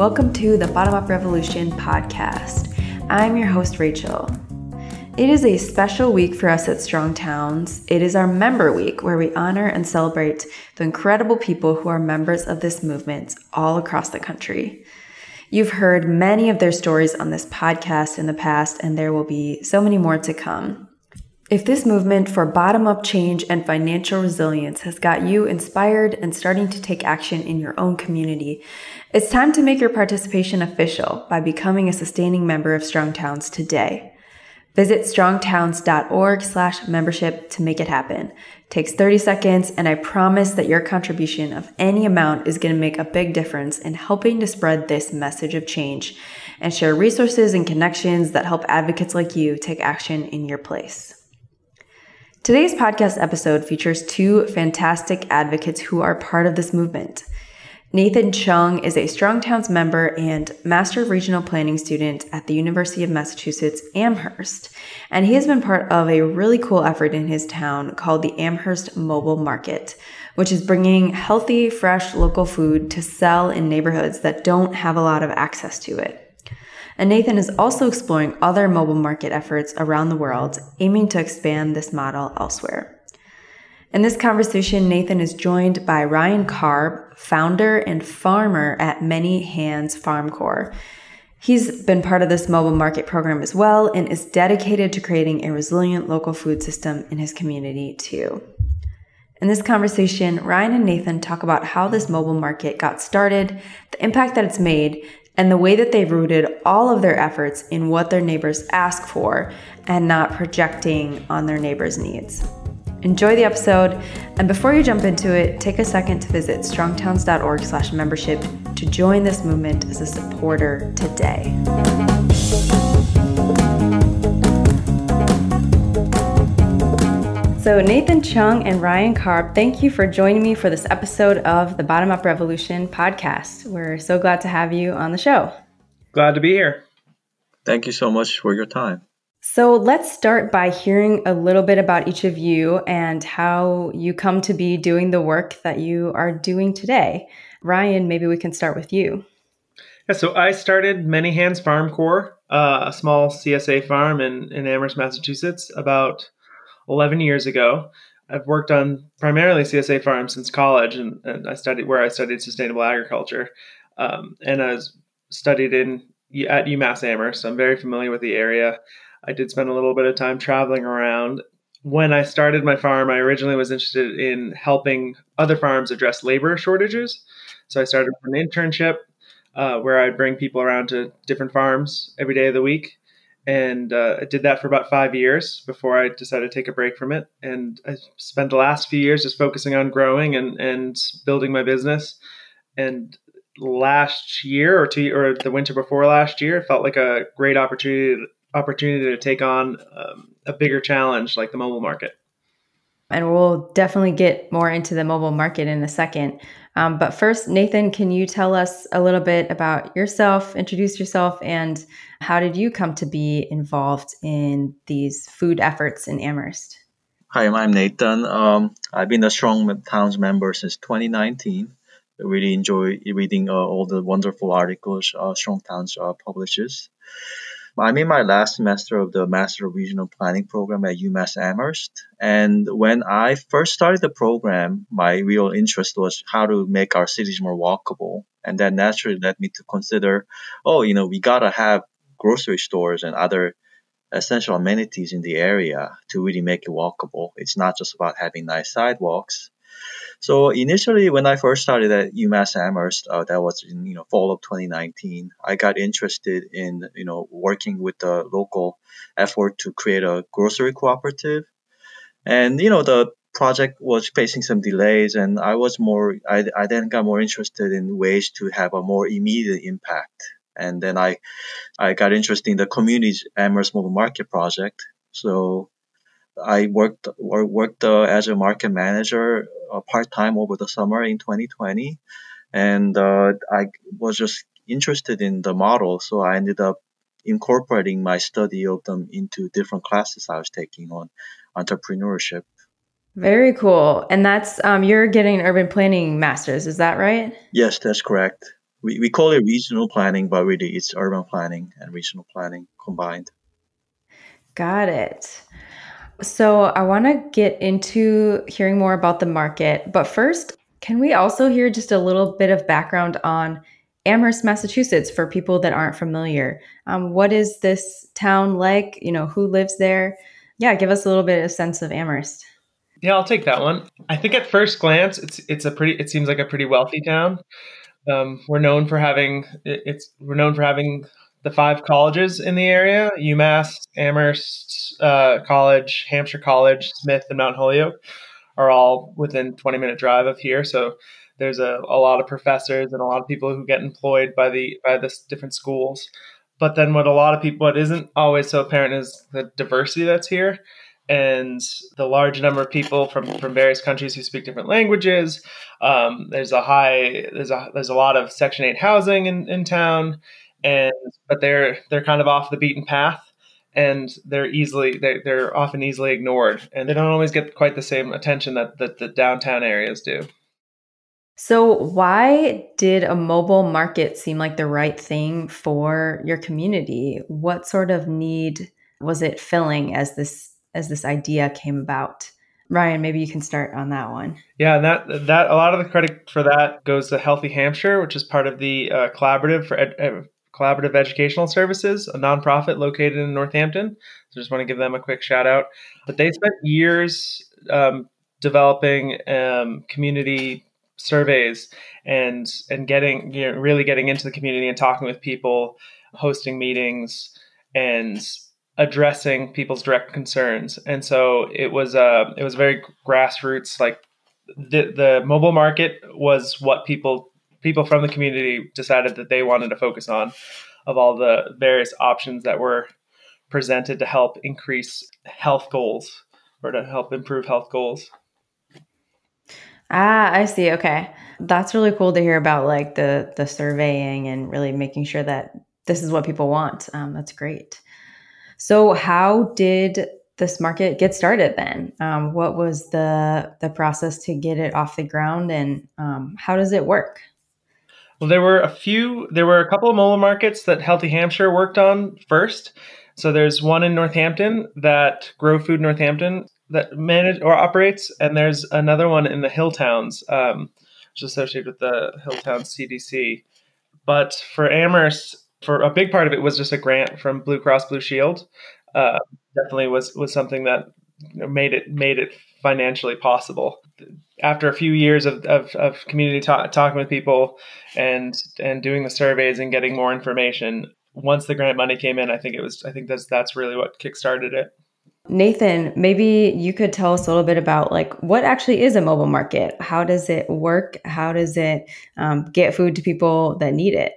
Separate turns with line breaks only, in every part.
welcome to the Bottom Up Revolution podcast. I'm your host, Rachel. It is a special week for us at Strong Towns. It is our member week where we honor and celebrate the incredible people who are members of this movement all across the country. You've heard many of their stories on this podcast in the past, and there will be so many more to come. If this movement for bottom up change and financial resilience has got you inspired and starting to take action in your own community, it's time to make your participation official by becoming a sustaining member of Strong Towns today. Visit strongtowns.org slash membership to make it happen. It takes 30 seconds, and I promise that your contribution of any amount is going to make a big difference in helping to spread this message of change and share resources and connections that help advocates like you take action in your place. Today's podcast episode features two fantastic advocates who are part of this movement. Nathan Chung is a Strong Towns member and Master of Regional Planning student at the University of Massachusetts Amherst, and he has been part of a really cool effort in his town called the Amherst Mobile Market, which is bringing healthy, fresh local food to sell in neighborhoods that don't have a lot of access to it. And Nathan is also exploring other mobile market efforts around the world, aiming to expand this model elsewhere. In this conversation, Nathan is joined by Ryan Karb, founder and farmer at Many Hands Farm Corps. He's been part of this mobile market program as well and is dedicated to creating a resilient local food system in his community too. In this conversation, Ryan and Nathan talk about how this mobile market got started, the impact that it's made, and the way that they've rooted all of their efforts in what their neighbors ask for and not projecting on their neighbors' needs. Enjoy the episode, and before you jump into it, take a second to visit strongtowns.org/membership to join this movement as a supporter today. So, Nathan Chung and Ryan Karb, thank you for joining me for this episode of the Bottom Up Revolution podcast. We're so glad to have you on the show.
Glad to be here.
Thank you so much for your time.
So, let's start by hearing a little bit about each of you and how you come to be doing the work that you are doing today. Ryan, maybe we can start with you.
Yeah, so I started Many Hands Farm Corps, uh, a small CSA farm in, in Amherst, Massachusetts, about 11 years ago. I've worked on primarily CSA farms since college, and, and I studied where I studied sustainable agriculture, um, and I was studied in at UMass Amherst. So I'm very familiar with the area. I did spend a little bit of time traveling around. When I started my farm, I originally was interested in helping other farms address labor shortages. So I started an internship uh, where I'd bring people around to different farms every day of the week and uh, I did that for about five years before I decided to take a break from it. And I spent the last few years just focusing on growing and and building my business. And last year or two or the winter before last year, felt like a great opportunity opportunity to take on um, a bigger challenge like the mobile market.
And we'll definitely get more into the mobile market in a second. Um, but first, Nathan, can you tell us a little bit about yourself, introduce yourself, and how did you come to be involved in these food efforts in Amherst?
Hi, I'm Nathan. Um, I've been a Strong Towns member since 2019. I really enjoy reading uh, all the wonderful articles uh, Strong Towns uh, publishes. I'm in my last semester of the Master of Regional Planning program at UMass Amherst. And when I first started the program, my real interest was how to make our cities more walkable. And that naturally led me to consider, oh, you know, we gotta have grocery stores and other essential amenities in the area to really make it walkable. It's not just about having nice sidewalks. So initially, when I first started at UMass Amherst, uh, that was in you know fall of 2019. I got interested in you know working with the local effort to create a grocery cooperative, and you know the project was facing some delays, and I was more I, I then got more interested in ways to have a more immediate impact. And then I I got interested in the community's Amherst Mobile Market project. So I worked worked uh, as a market manager uh, part time over the summer in 2020, and uh, I was just interested in the model, so I ended up incorporating my study of them into different classes I was taking on entrepreneurship.
Very cool. And that's um, you're getting urban planning master's, is that right?
Yes, that's correct. We, we call it regional planning, but really it's urban planning and regional planning combined.
Got it. So I want to get into hearing more about the market. But first, can we also hear just a little bit of background on Amherst, Massachusetts, for people that aren't familiar? Um, what is this town like? You know, who lives there? Yeah, give us a little bit of sense of Amherst.
Yeah, I'll take that one. I think at first glance, it's it's a pretty. It seems like a pretty wealthy town. Um, we're known for having it's we're known for having the five colleges in the area: UMass, Amherst uh, College, Hampshire College, Smith, and Mount Holyoke are all within 20 minute drive of here. So there's a, a lot of professors and a lot of people who get employed by the by the different schools. But then what a lot of people what isn't always so apparent is the diversity that's here and the large number of people from, from various countries who speak different languages. Um, there's a high there's a there's a lot of Section Eight housing in, in town, and but they're they're kind of off the beaten path and they're easily they're, they're often easily ignored and they don't always get quite the same attention that, that the downtown areas do.
So why did a mobile market seem like the right thing for your community? What sort of need was it filling as this as this idea came about? Ryan, maybe you can start on that one.
Yeah, and that that a lot of the credit for that goes to Healthy Hampshire, which is part of the uh, collaborative for ed- Collaborative Educational Services, a nonprofit located in Northampton. So just want to give them a quick shout out. But they spent years um, developing um, community surveys and and getting you know, really getting into the community and talking with people, hosting meetings, and addressing people's direct concerns. And so it was uh, it was very grassroots. Like the the mobile market was what people people from the community decided that they wanted to focus on of all the various options that were presented to help increase health goals or to help improve health goals.
Ah, I see. Okay. That's really cool to hear about like the the surveying and really making sure that this is what people want. Um, that's great. So how did this market get started then? Um, what was the the process to get it off the ground and um, how does it work?
Well, there were a few, there were a couple of mobile markets that Healthy Hampshire worked on first. So there's one in Northampton that Grow Food Northampton that manage or operates, and there's another one in the Hilltowns, um, which is associated with the Hilltown CDC. But for Amherst, for a big part of it was just a grant from Blue Cross Blue Shield. Uh, definitely was was something that made it made it financially possible. After a few years of, of, of community talk, talking with people and and doing the surveys and getting more information, once the grant money came in, I think it was I think that's that's really what kickstarted it.
Nathan, maybe you could tell us a little bit about like what actually is a mobile market. How does it work? How does it um, get food to people that need it?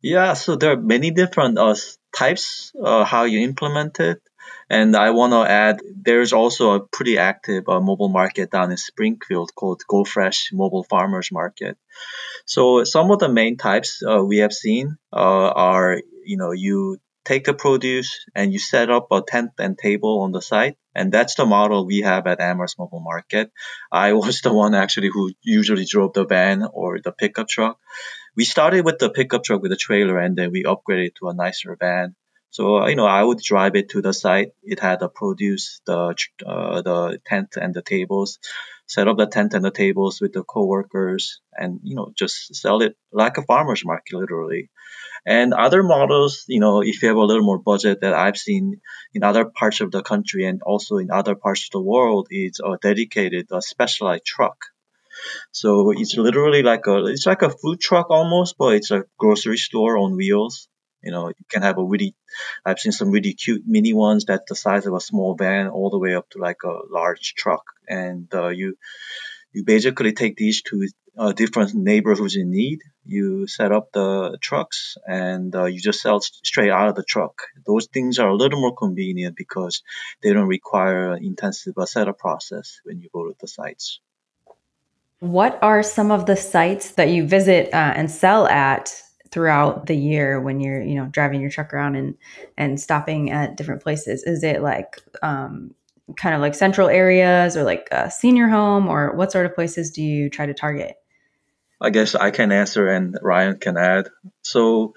Yeah, so there are many different uh, types uh, how you implement it. And I want to add, there's also a pretty active uh, mobile market down in Springfield called Go Fresh Mobile Farmers Market. So some of the main types uh, we have seen uh, are, you know, you take the produce and you set up a tent and table on the site. And that's the model we have at Amherst Mobile Market. I was the one actually who usually drove the van or the pickup truck. We started with the pickup truck with a trailer and then we upgraded to a nicer van. So you know, I would drive it to the site. It had the produce, the uh, the tent and the tables. Set up the tent and the tables with the coworkers, and you know, just sell it like a farmer's market, literally. And other models, you know, if you have a little more budget that I've seen in other parts of the country and also in other parts of the world, is a dedicated, a specialized truck. So it's literally like a, it's like a food truck almost, but it's a grocery store on wheels. You know, you can have a really, I've seen some really cute mini ones that's the size of a small van, all the way up to like a large truck. And uh, you, you basically take these to uh, different neighborhoods in need. You set up the trucks and uh, you just sell straight out of the truck. Those things are a little more convenient because they don't require an intensive uh, setup process when you go to the sites.
What are some of the sites that you visit uh, and sell at throughout the year when you're you know driving your truck around and and stopping at different places is it like um, kind of like central areas or like a senior home or what sort of places do you try to target
I guess I can answer and Ryan can add. So,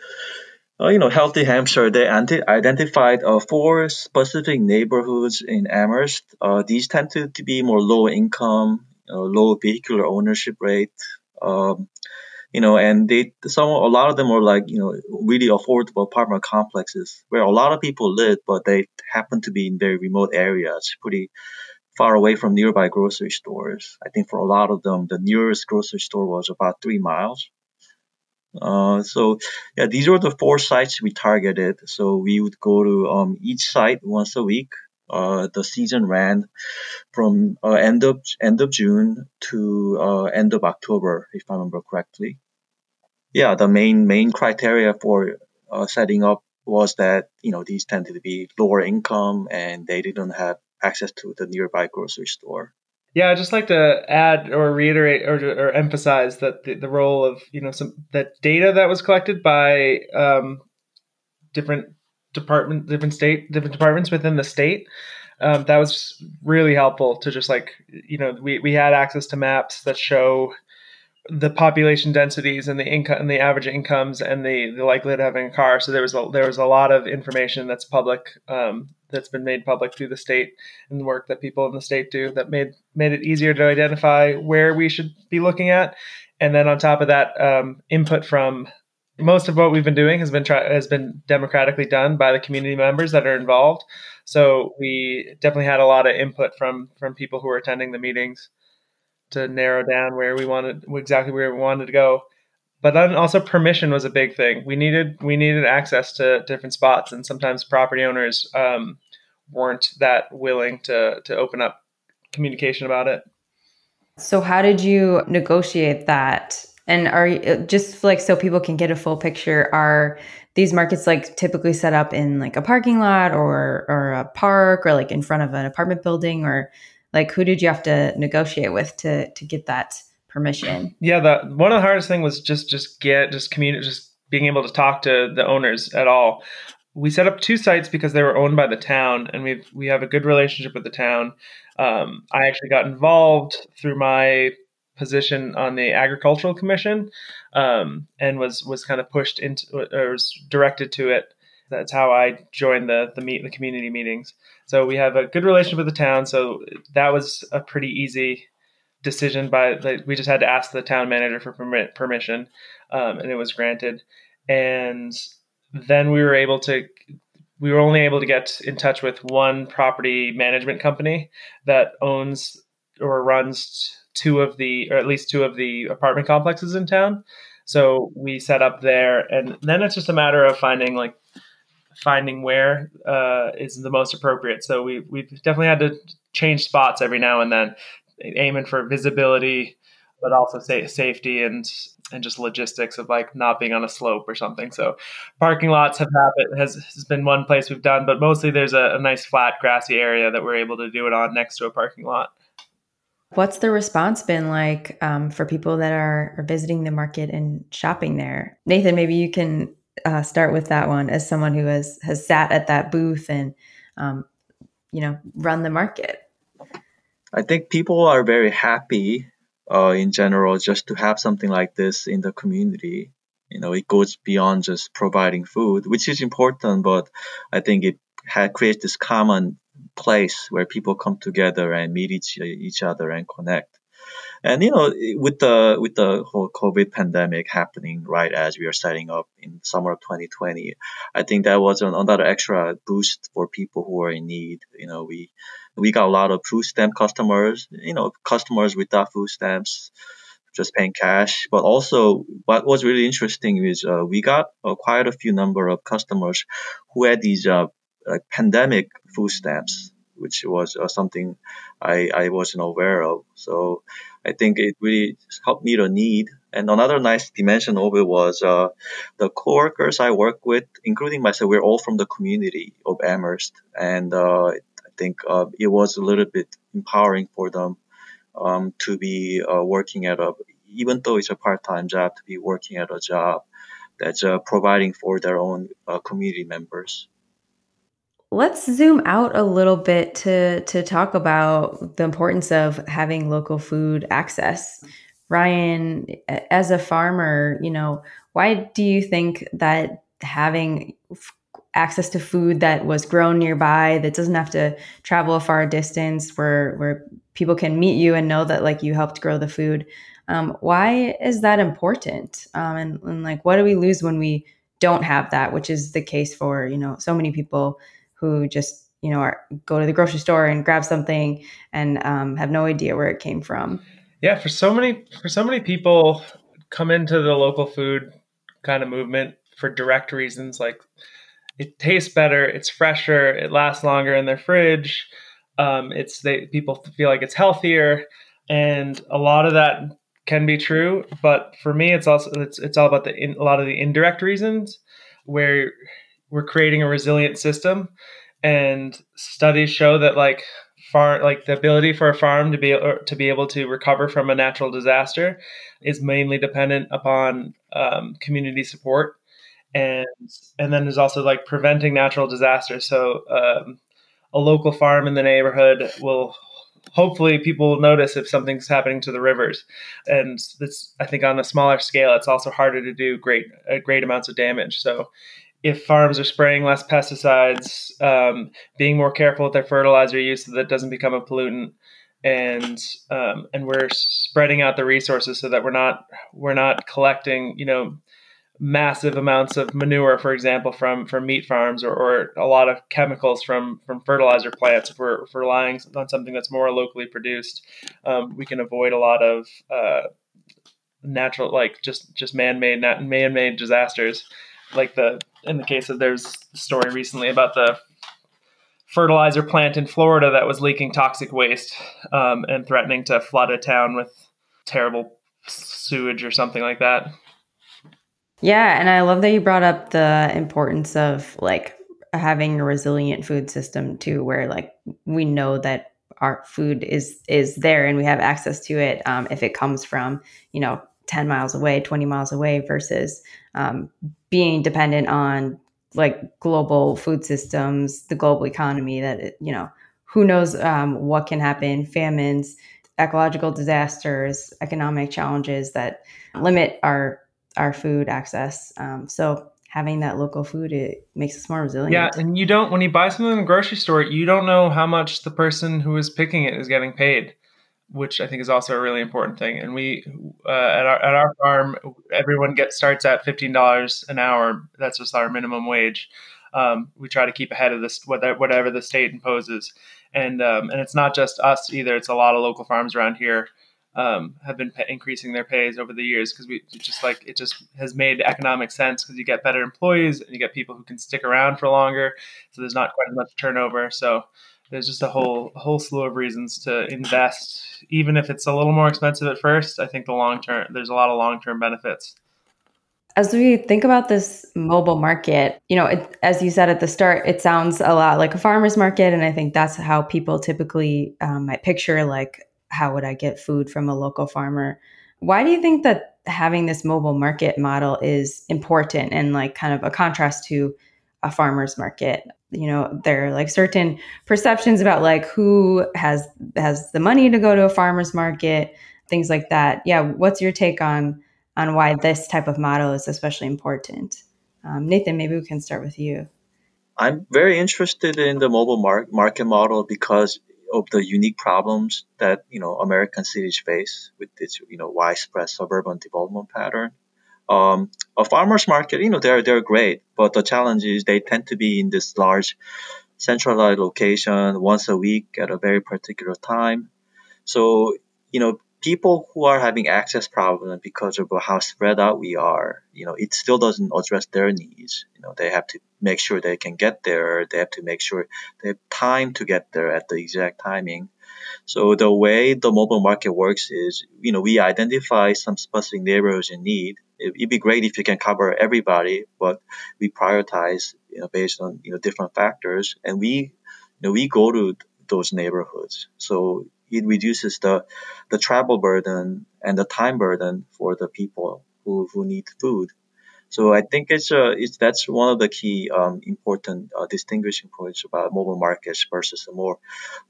uh, you know, Healthy Hampshire, they anti- identified uh, four specific neighborhoods in Amherst. Uh, these tend to, to be more low income, uh, low vehicular ownership rate. Um, you know, and they some a lot of them are like you know really affordable apartment complexes where a lot of people live, but they happen to be in very remote areas, pretty far away from nearby grocery stores. I think for a lot of them, the nearest grocery store was about three miles. Uh, so yeah, these were the four sites we targeted. So we would go to um, each site once a week. Uh, the season ran from uh, end of end of June to uh, end of October, if I remember correctly yeah, the main main criteria for uh, setting up was that you know these tended to be lower income and they didn't have access to the nearby grocery store.
Yeah, I'd just like to add or reiterate or, or emphasize that the, the role of you know some that data that was collected by um, different department, different state, different departments within the state. Um, that was really helpful to just like you know we, we had access to maps that show the population densities and the income and the average incomes and the, the likelihood of having a car. So there was a, there was a lot of information that's public um, that's been made public through the state and the work that people in the state do that made made it easier to identify where we should be looking at. And then on top of that, um, input from most of what we've been doing has been try- has been democratically done by the community members that are involved. So we definitely had a lot of input from from people who were attending the meetings to narrow down where we wanted exactly where we wanted to go. But then also permission was a big thing. We needed we needed access to different spots, and sometimes property owners um, weren't that willing to to open up communication about it.
So how did you negotiate that? And are just like so people can get a full picture? Are these markets like typically set up in like a parking lot or or a park or like in front of an apartment building or like who did you have to negotiate with to to get that permission?
Yeah the one of the hardest thing was just just get just community just being able to talk to the owners at all. We set up two sites because they were owned by the town and we we have a good relationship with the town. Um, i actually got involved through my position on the agricultural commission um, and was was kind of pushed into or was directed to it. That's how i joined the the meet the community meetings so we have a good relationship with the town. So that was a pretty easy decision. By like, we just had to ask the town manager for permit, permission, um, and it was granted. And then we were able to. We were only able to get in touch with one property management company that owns or runs two of the, or at least two of the apartment complexes in town. So we set up there, and then it's just a matter of finding like finding where uh, is the most appropriate. So we we've definitely had to change spots every now and then, aiming for visibility, but also safety and and just logistics of like not being on a slope or something. So parking lots have happened has, has been one place we've done, but mostly there's a, a nice flat grassy area that we're able to do it on next to a parking lot.
What's the response been like um, for people that are, are visiting the market and shopping there? Nathan, maybe you can uh, start with that one as someone who has has sat at that booth and um, you know run the market.
I think people are very happy uh, in general just to have something like this in the community. You know, it goes beyond just providing food, which is important, but I think it ha- creates this common place where people come together and meet each, each other and connect. And you know, with the with the whole COVID pandemic happening right as we are setting up in summer of 2020, I think that was an, another extra boost for people who are in need. You know, we we got a lot of food stamp customers. You know, customers without food stamps, just paying cash. But also, what was really interesting is uh, we got uh, quite a few number of customers who had these uh, like pandemic food stamps which was uh, something I, I wasn't aware of. So I think it really helped meet a need. And another nice dimension of it was uh, the coworkers I work with, including myself, we're all from the community of Amherst. And uh, I think uh, it was a little bit empowering for them um, to be uh, working at a, even though it's a part-time job, to be working at a job that's uh, providing for their own community members.
Let's zoom out a little bit to to talk about the importance of having local food access. Ryan, as a farmer, you know, why do you think that having access to food that was grown nearby that doesn't have to travel a far distance where where people can meet you and know that like you helped grow the food um, why is that important um, and, and like what do we lose when we don't have that which is the case for you know so many people who just you know are, go to the grocery store and grab something and um, have no idea where it came from
yeah for so many for so many people come into the local food kind of movement for direct reasons like it tastes better, it's fresher, it lasts longer in their fridge. Um, it's they people feel like it's healthier, and a lot of that can be true. But for me, it's also it's it's all about the in, a lot of the indirect reasons where we're creating a resilient system, and studies show that like far like the ability for a farm to be to be able to recover from a natural disaster is mainly dependent upon um, community support. And and then there's also like preventing natural disasters. So um, a local farm in the neighborhood will hopefully people will notice if something's happening to the rivers. And this i think on a smaller scale it's also harder to do great uh, great amounts of damage. So if farms are spraying less pesticides um, being more careful with their fertilizer use so that doesn't become a pollutant and um, and we're spreading out the resources so that we're not we're not collecting you know massive amounts of manure, for example, from from meat farms, or, or a lot of chemicals from from fertilizer plants. If we're, if we're relying on something that's more locally produced, um, we can avoid a lot of uh, natural, like just just man made man made disasters, like the in the case of there's a story recently about the fertilizer plant in Florida that was leaking toxic waste um, and threatening to flood a town with terrible sewage or something like that.
Yeah, and I love that you brought up the importance of like having a resilient food system too, where like we know that our food is is there and we have access to it um, if it comes from you know 10 miles away 20 miles away versus um, being dependent on like global food systems the global economy that you know who knows um, what can happen famines ecological disasters economic challenges that limit our our food access. Um, so having that local food it makes us more resilient.
Yeah, and you don't when you buy something in the grocery store, you don't know how much the person who is picking it is getting paid, which I think is also a really important thing. And we uh, at our at our farm, everyone gets starts at fifteen dollars an hour. That's just our minimum wage. Um, we try to keep ahead of this whatever the state imposes, and um, and it's not just us either. It's a lot of local farms around here um, have been increasing their pays over the years because we just like it just has made economic sense because you get better employees and you get people who can stick around for longer, so there's not quite as much turnover. So there's just a whole whole slew of reasons to invest, even if it's a little more expensive at first. I think the long term there's a lot of long term benefits.
As we think about this mobile market, you know, it, as you said at the start, it sounds a lot like a farmer's market, and I think that's how people typically um, might picture like how would I get food from a local farmer? Why do you think that having this mobile market model is important and like kind of a contrast to a farmer's market? You know, there are like certain perceptions about like who has has the money to go to a farmer's market, things like that. Yeah, what's your take on on why this type of model is especially important? Um, Nathan, maybe we can start with you.
I'm very interested in the mobile mar- market model because of the unique problems that you know American cities face with this you know widespread suburban development pattern. Um, a farmers market, you know, they're they're great, but the challenge is they tend to be in this large centralized location once a week at a very particular time. So you know, people who are having access problems because of how spread out we are, you know, it still doesn't address their needs. You know, they have to make sure they can get there. They have to make sure they have time to get there at the exact timing. So the way the mobile market works is, you know, we identify some specific neighborhoods in need. It'd be great if you can cover everybody, but we prioritize, you know, based on, you know, different factors. And we, you know, we go to those neighborhoods. So it reduces the the travel burden and the time burden for the people who, who need food. So I think it's a it's that's one of the key um, important uh, distinguishing points about mobile markets versus the more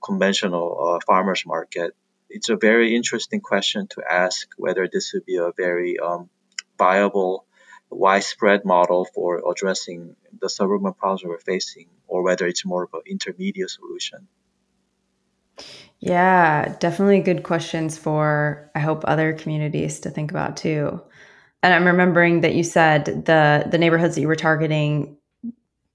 conventional uh, farmers market it's a very interesting question to ask whether this would be a very um, viable, widespread model for addressing the suburban problems we're facing, or whether it's more of an intermediate solution.
Yeah, definitely good questions for I hope other communities to think about too. And I'm remembering that you said the the neighborhoods that you were targeting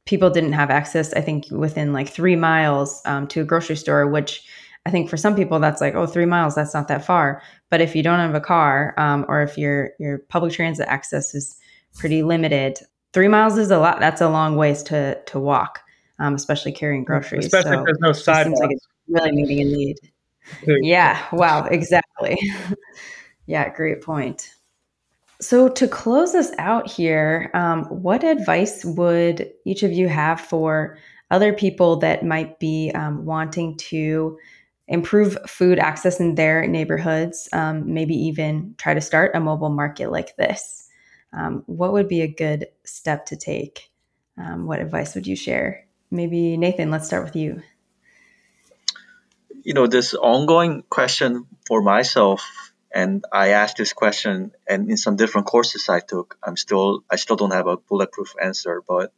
people didn't have access i think within like three miles um, to a grocery store which i think for some people that's like oh three miles that's not that far. But if you don't have a car um, or if your your public transit access is pretty limited three miles is a lot that's a long ways to to walk um, especially carrying groceries.
especially so if there's no sidewalks. like
really meeting a need. Yeah wow exactly. Yeah great point so, to close us out here, um, what advice would each of you have for other people that might be um, wanting to improve food access in their neighborhoods, um, maybe even try to start a mobile market like this? Um, what would be a good step to take? Um, what advice would you share? Maybe Nathan, let's start with you.
You know, this ongoing question for myself and I asked this question, and in some different courses I took, I'm still I still don't have a bulletproof answer. But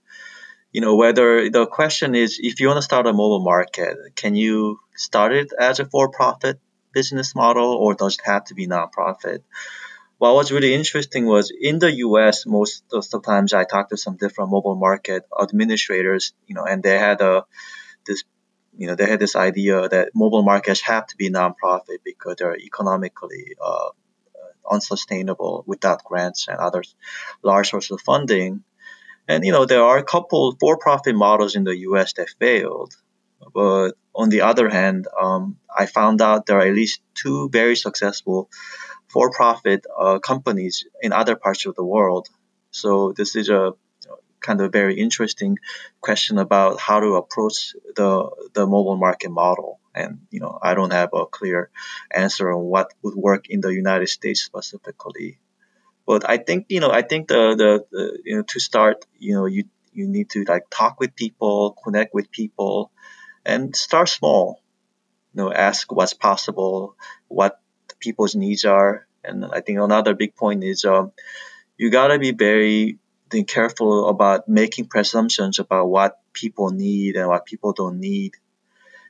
you know, whether the question is if you want to start a mobile market, can you start it as a for-profit business model, or does it have to be nonprofit? What was really interesting was in the U.S. Most of the times I talked to some different mobile market administrators, you know, and they had a you know, they had this idea that mobile markets have to be nonprofit because they're economically uh, unsustainable without grants and other large sources of funding. And you know, there are a couple for-profit models in the U.S. that failed. But on the other hand, um, I found out there are at least two very successful for-profit uh, companies in other parts of the world. So this is a kind of very interesting question about how to approach the the mobile market model. And you know, I don't have a clear answer on what would work in the United States specifically. But I think you know, I think the the, the you know to start, you know, you you need to like talk with people, connect with people, and start small. You know, ask what's possible, what people's needs are, and I think another big point is um, you gotta be very being careful about making presumptions about what people need and what people don't need.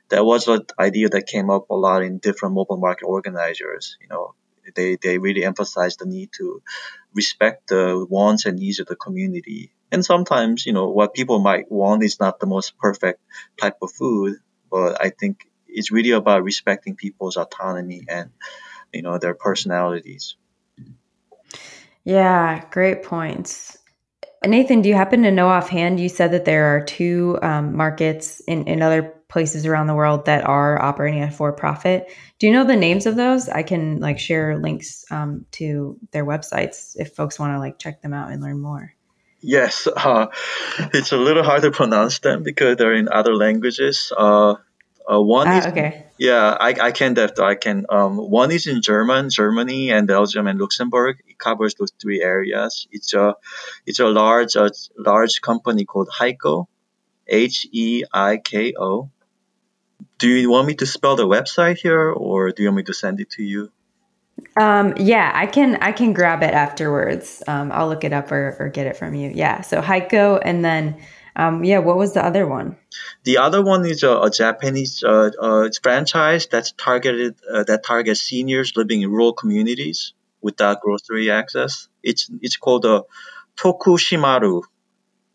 That was an idea that came up a lot in different mobile market organizers. You know, they, they really emphasize the need to respect the wants and needs of the community. And sometimes, you know, what people might want is not the most perfect type of food, but I think it's really about respecting people's autonomy and, you know, their personalities.
Yeah, great points. Nathan, do you happen to know offhand? You said that there are two um, markets in, in other places around the world that are operating at for profit. Do you know the names of those? I can like share links um, to their websites if folks want to like check them out and learn more.
Yes, uh, it's a little hard to pronounce them because they're in other languages. Uh, uh, one ah, is okay. Yeah, I, I can that I can. Um, one is in German, Germany, and Belgium and Luxembourg. It covers those three areas. It's a it's a large a large company called Heiko, H E I K O. Do you want me to spell the website here, or do you want me to send it to you?
Um, yeah, I can I can grab it afterwards. Um, I'll look it up or, or get it from you. Yeah, so Heiko, and then um, yeah, what was the other one?
The other one is a, a Japanese uh, uh, franchise that's targeted uh, that targets seniors living in rural communities without grocery access. It's it's called a Tokushimaru,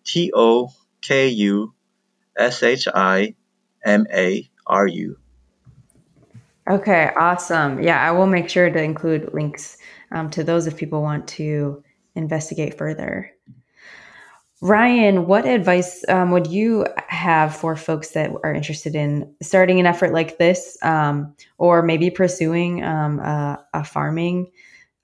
T O K U S H I M A R U.
Okay, awesome. Yeah, I will make sure to include links um, to those if people want to investigate further. Ryan, what advice um, would you have for folks that are interested in starting an effort like this, um, or maybe pursuing um, a, a, farming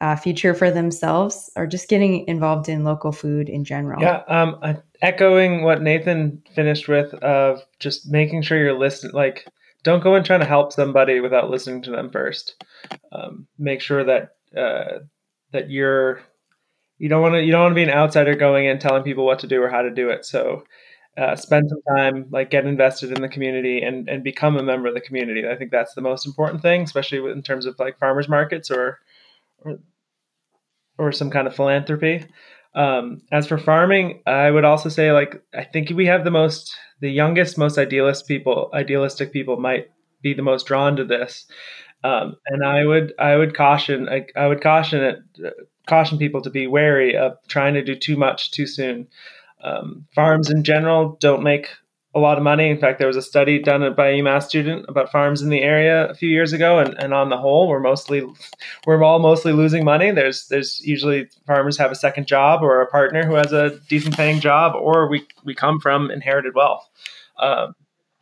uh, future for themselves, or just getting involved in local food in general?
Yeah, um, echoing what Nathan finished with of just making sure you're listening. Like, don't go and trying to help somebody without listening to them first. Um, make sure that uh, that you're you don't want to you don't want to be an outsider going in telling people what to do or how to do it. So uh, spend some time, like get invested in the community and, and become a member of the community. I think that's the most important thing, especially in terms of like farmers markets or, or, or some kind of philanthropy. Um, as for farming, I would also say like I think we have the most, the youngest, most idealist people, idealistic people might be the most drawn to this. Um, and I would I would caution I, I would caution it caution people to be wary of trying to do too much too soon. Um, farms in general don't make a lot of money. In fact, there was a study done by a UMass student about farms in the area a few years ago, and, and on the whole, we're mostly we're all mostly losing money. There's there's usually farmers have a second job or a partner who has a decent paying job, or we we come from inherited wealth. Um,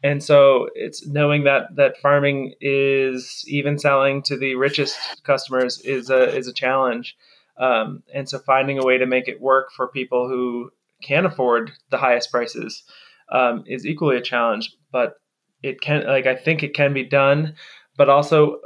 and so it's knowing that that farming is even selling to the richest customers is a is a challenge. Um, and so finding a way to make it work for people who can afford the highest prices um, is equally a challenge. But it can, like, I think it can be done. But also,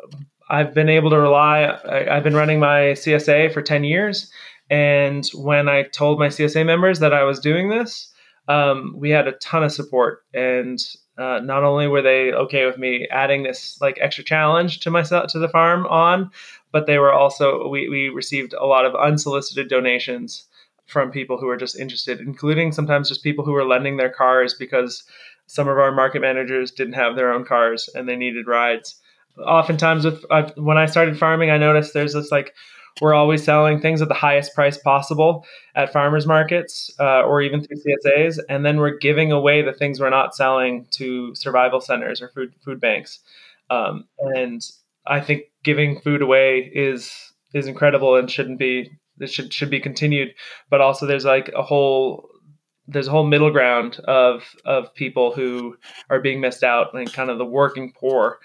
I've been able to rely. I, I've been running my CSA for ten years, and when I told my CSA members that I was doing this, um, we had a ton of support. And uh, not only were they okay with me adding this like extra challenge to myself to the farm on, but they were also we, we received a lot of unsolicited donations from people who were just interested, including sometimes just people who were lending their cars because some of our market managers didn't have their own cars and they needed rides. Oftentimes, with uh, when I started farming, I noticed there's this like we're always selling things at the highest price possible at farmers markets uh, or even through CSAs, and then we're giving away the things we're not selling to survival centers or food food banks. Um, and I think giving food away is is incredible and shouldn't be it should should be continued. But also there's like a whole there's a whole middle ground of of people who are being missed out and kind of the working poor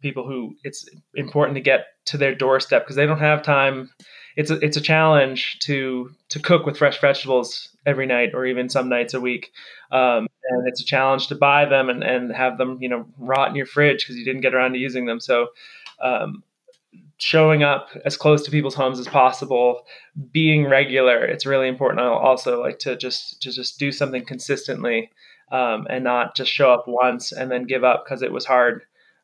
people who it's important to get to their doorstep because they don't have time. It's a, it's a challenge to to cook with fresh vegetables every night or even some nights a week. Um, and it's a challenge to buy them and, and have them you know rot in your fridge because you didn't get around to using them. So um, showing up as close to people's homes as possible being regular it's really important. I'll also like to just to just do something consistently um, and not just show up once and then give up because it was hard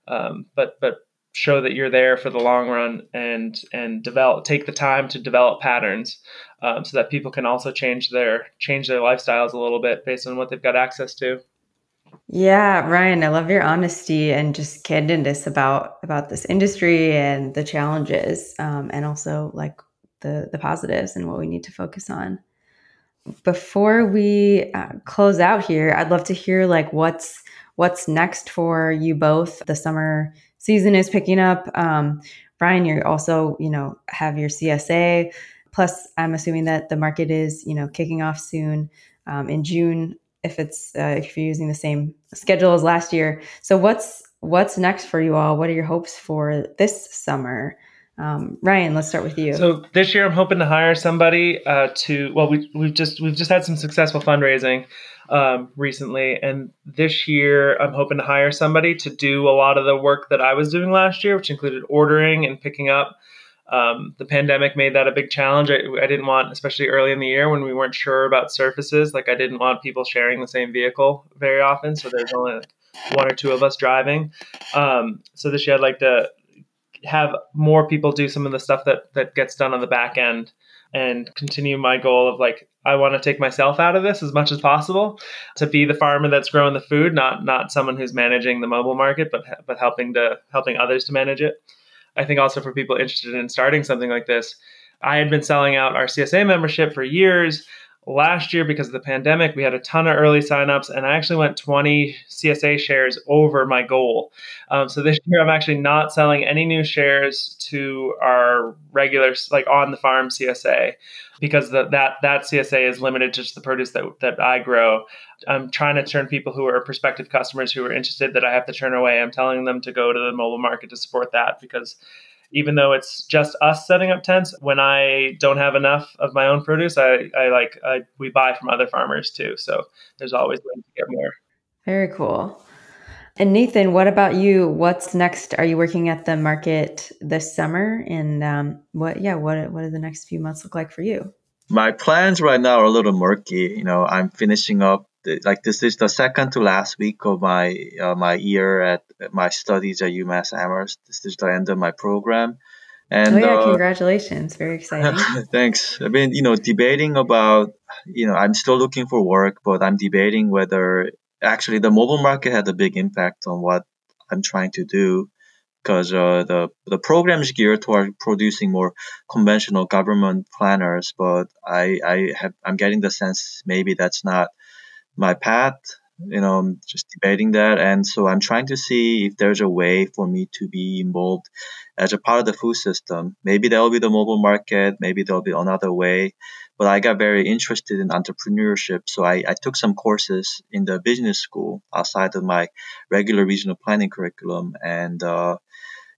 um, but but show that you're there for the long run and and develop take the time to develop patterns um, so that people can also change their change their lifestyles a little bit based on what they've got access to
yeah, Ryan, I love your honesty and just candidness about about this industry and the challenges, um, and also like the the positives and what we need to focus on. Before we uh, close out here, I'd love to hear like what's what's next for you both. The summer season is picking up. Um, Brian, you're also you know have your CSA. Plus, I'm assuming that the market is you know kicking off soon um, in June if it's uh, if you're using the same schedule as last year. So what's what's next for you all? What are your hopes for this summer? Um, Ryan, let's start with you.
So this year, I'm hoping to hire somebody uh, to. Well, we, we've just we've just had some successful fundraising um, recently, and this year I'm hoping to hire somebody to do a lot of the work that I was doing last year, which included ordering and picking up um, the pandemic made that a big challenge. I, I, didn't want, especially early in the year when we weren't sure about surfaces, like I didn't want people sharing the same vehicle very often. So there's only one or two of us driving. Um, so this year I'd like to have more people do some of the stuff that that gets done on the back end and continue my goal of like I want to take myself out of this as much as possible to be the farmer that's growing the food, not not someone who's managing the mobile market, but but helping to helping others to manage it. I think also for people interested in starting something like this, I had been selling out our CSA membership for years. Last year, because of the pandemic, we had a ton of early signups, and I actually went 20 CSA shares over my goal. Um, so this year, I'm actually not selling any new shares to our regular, like on the farm CSA because the, that that CSA is limited to just the produce that, that I grow. I'm trying to turn people who are prospective customers who are interested that I have to turn away. I'm telling them to go to the mobile market to support that because even though it's just us setting up tents, when I don't have enough of my own produce, I, I like I, we buy from other farmers too. So there's always ways to get more.
Very cool. And Nathan, what about you? What's next? Are you working at the market this summer? And um, what, yeah, what what do the next few months look like for you?
My plans right now are a little murky. You know, I'm finishing up like this is the second to last week of my uh, my year at my studies at UMass Amherst. This is the end of my program.
And, oh yeah, uh, congratulations! Very exciting.
thanks. I've been, you know, debating about, you know, I'm still looking for work, but I'm debating whether actually the mobile market had a big impact on what I'm trying to do because uh, the the program is geared toward producing more conventional government planners, but I I have I'm getting the sense maybe that's not my path. You know, I'm just debating that, and so I'm trying to see if there's a way for me to be involved as a part of the food system. Maybe there'll be the mobile market, maybe there'll be another way. But I got very interested in entrepreneurship, so I, I took some courses in the business school outside of my regular regional planning curriculum, and uh,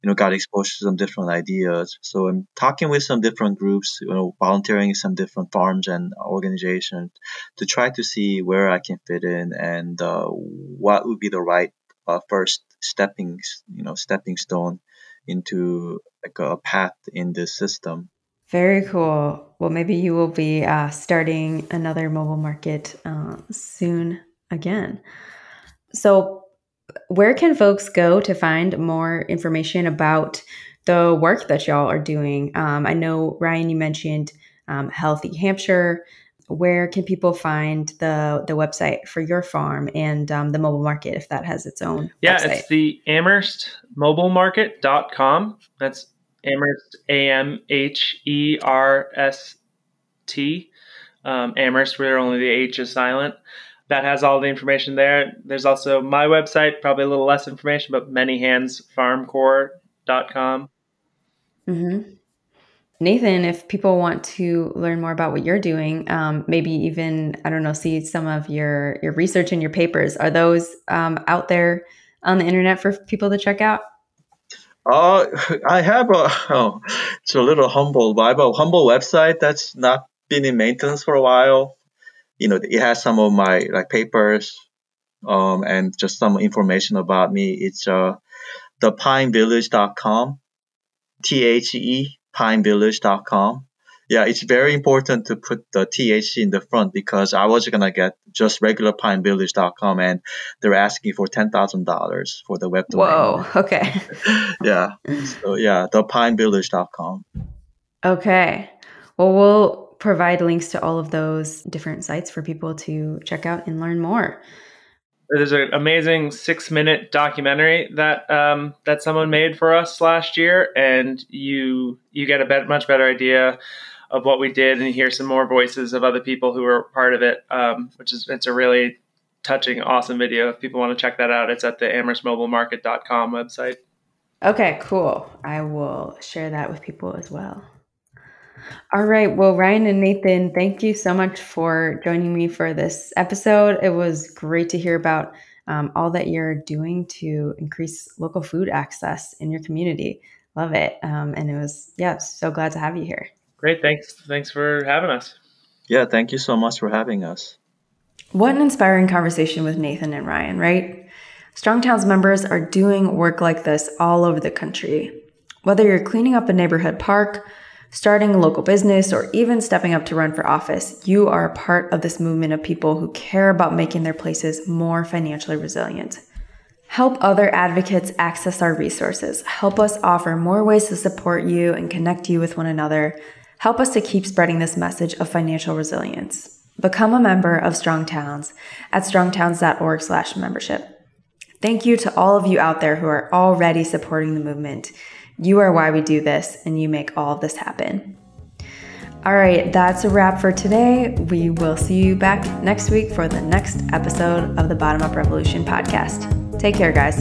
you know, got exposed to some different ideas. So I'm talking with some different groups, you know, volunteering some different farms and organizations to try to see where I can fit in and uh, what would be the right uh, first stepping, you know, stepping stone into like a path in this system.
Very cool. Well, maybe you will be uh, starting another mobile market uh, soon again. So, where can folks go to find more information about the work that y'all are doing? Um, I know, Ryan, you mentioned um, Healthy Hampshire. Where can people find the the website for your farm and um, the mobile market if that has its own?
Yeah,
website?
it's the amherstmobilemarket.com. That's Amherst, A M H E R S T. Um, Amherst, where only the H is silent that has all the information there. There's also my website, probably a little less information, but manyhandsfarmcorps.com.
Mm-hmm. Nathan, if people want to learn more about what you're doing, um, maybe even I don't know, see some of your your research and your papers, are those um, out there on the internet for people to check out?
Uh, I have a oh, it's a little humble, but I have a humble website that's not been in maintenance for a while you know, it has some of my like papers, um, and just some information about me. It's uh, thepinevillage.com, T-H-E, pinevillage.com. Yeah, it's very important to put the THC in the front because I was gonna get just regular pinevillage.com and they're asking for ten thousand dollars for the web
domain. Whoa, okay.
yeah. So yeah, thepinevillage.com.
Okay. Well, we'll provide links to all of those different sites for people to check out and learn more.
There's an amazing six minute documentary that um, that someone made for us last year, and you you get a bet, much better idea of what we did, and you hear some more voices of other people who were part of it, um, which is it's a really touching, awesome video. If people want to check that out, it's at the amherstmobilemarket.com website.
Okay, cool. I will share that with people as well. All right. Well, Ryan and Nathan, thank you so much for joining me for this episode. It was great to hear about um, all that you're doing to increase local food access in your community. Love it. Um, and it was, yeah, so glad to have you here.
Great. Thanks. Thanks for having us.
Yeah. Thank you so much for having us.
What an inspiring conversation with Nathan and Ryan, right? Strong Towns members are doing work like this all over the country. Whether you're cleaning up a neighborhood park, starting a local business, or even stepping up to run for office, you are a part of this movement of people who care about making their places more financially resilient. Help other advocates access our resources. Help us offer more ways to support you and connect you with one another. Help us to keep spreading this message of financial resilience. Become a member of Strong Towns at strongtowns.org/membership. Thank you to all of you out there who are already supporting the movement. You are why we do this, and you make all of this happen. All right, that's a wrap for today. We will see you back next week for the next episode of the Bottom Up Revolution podcast. Take care, guys.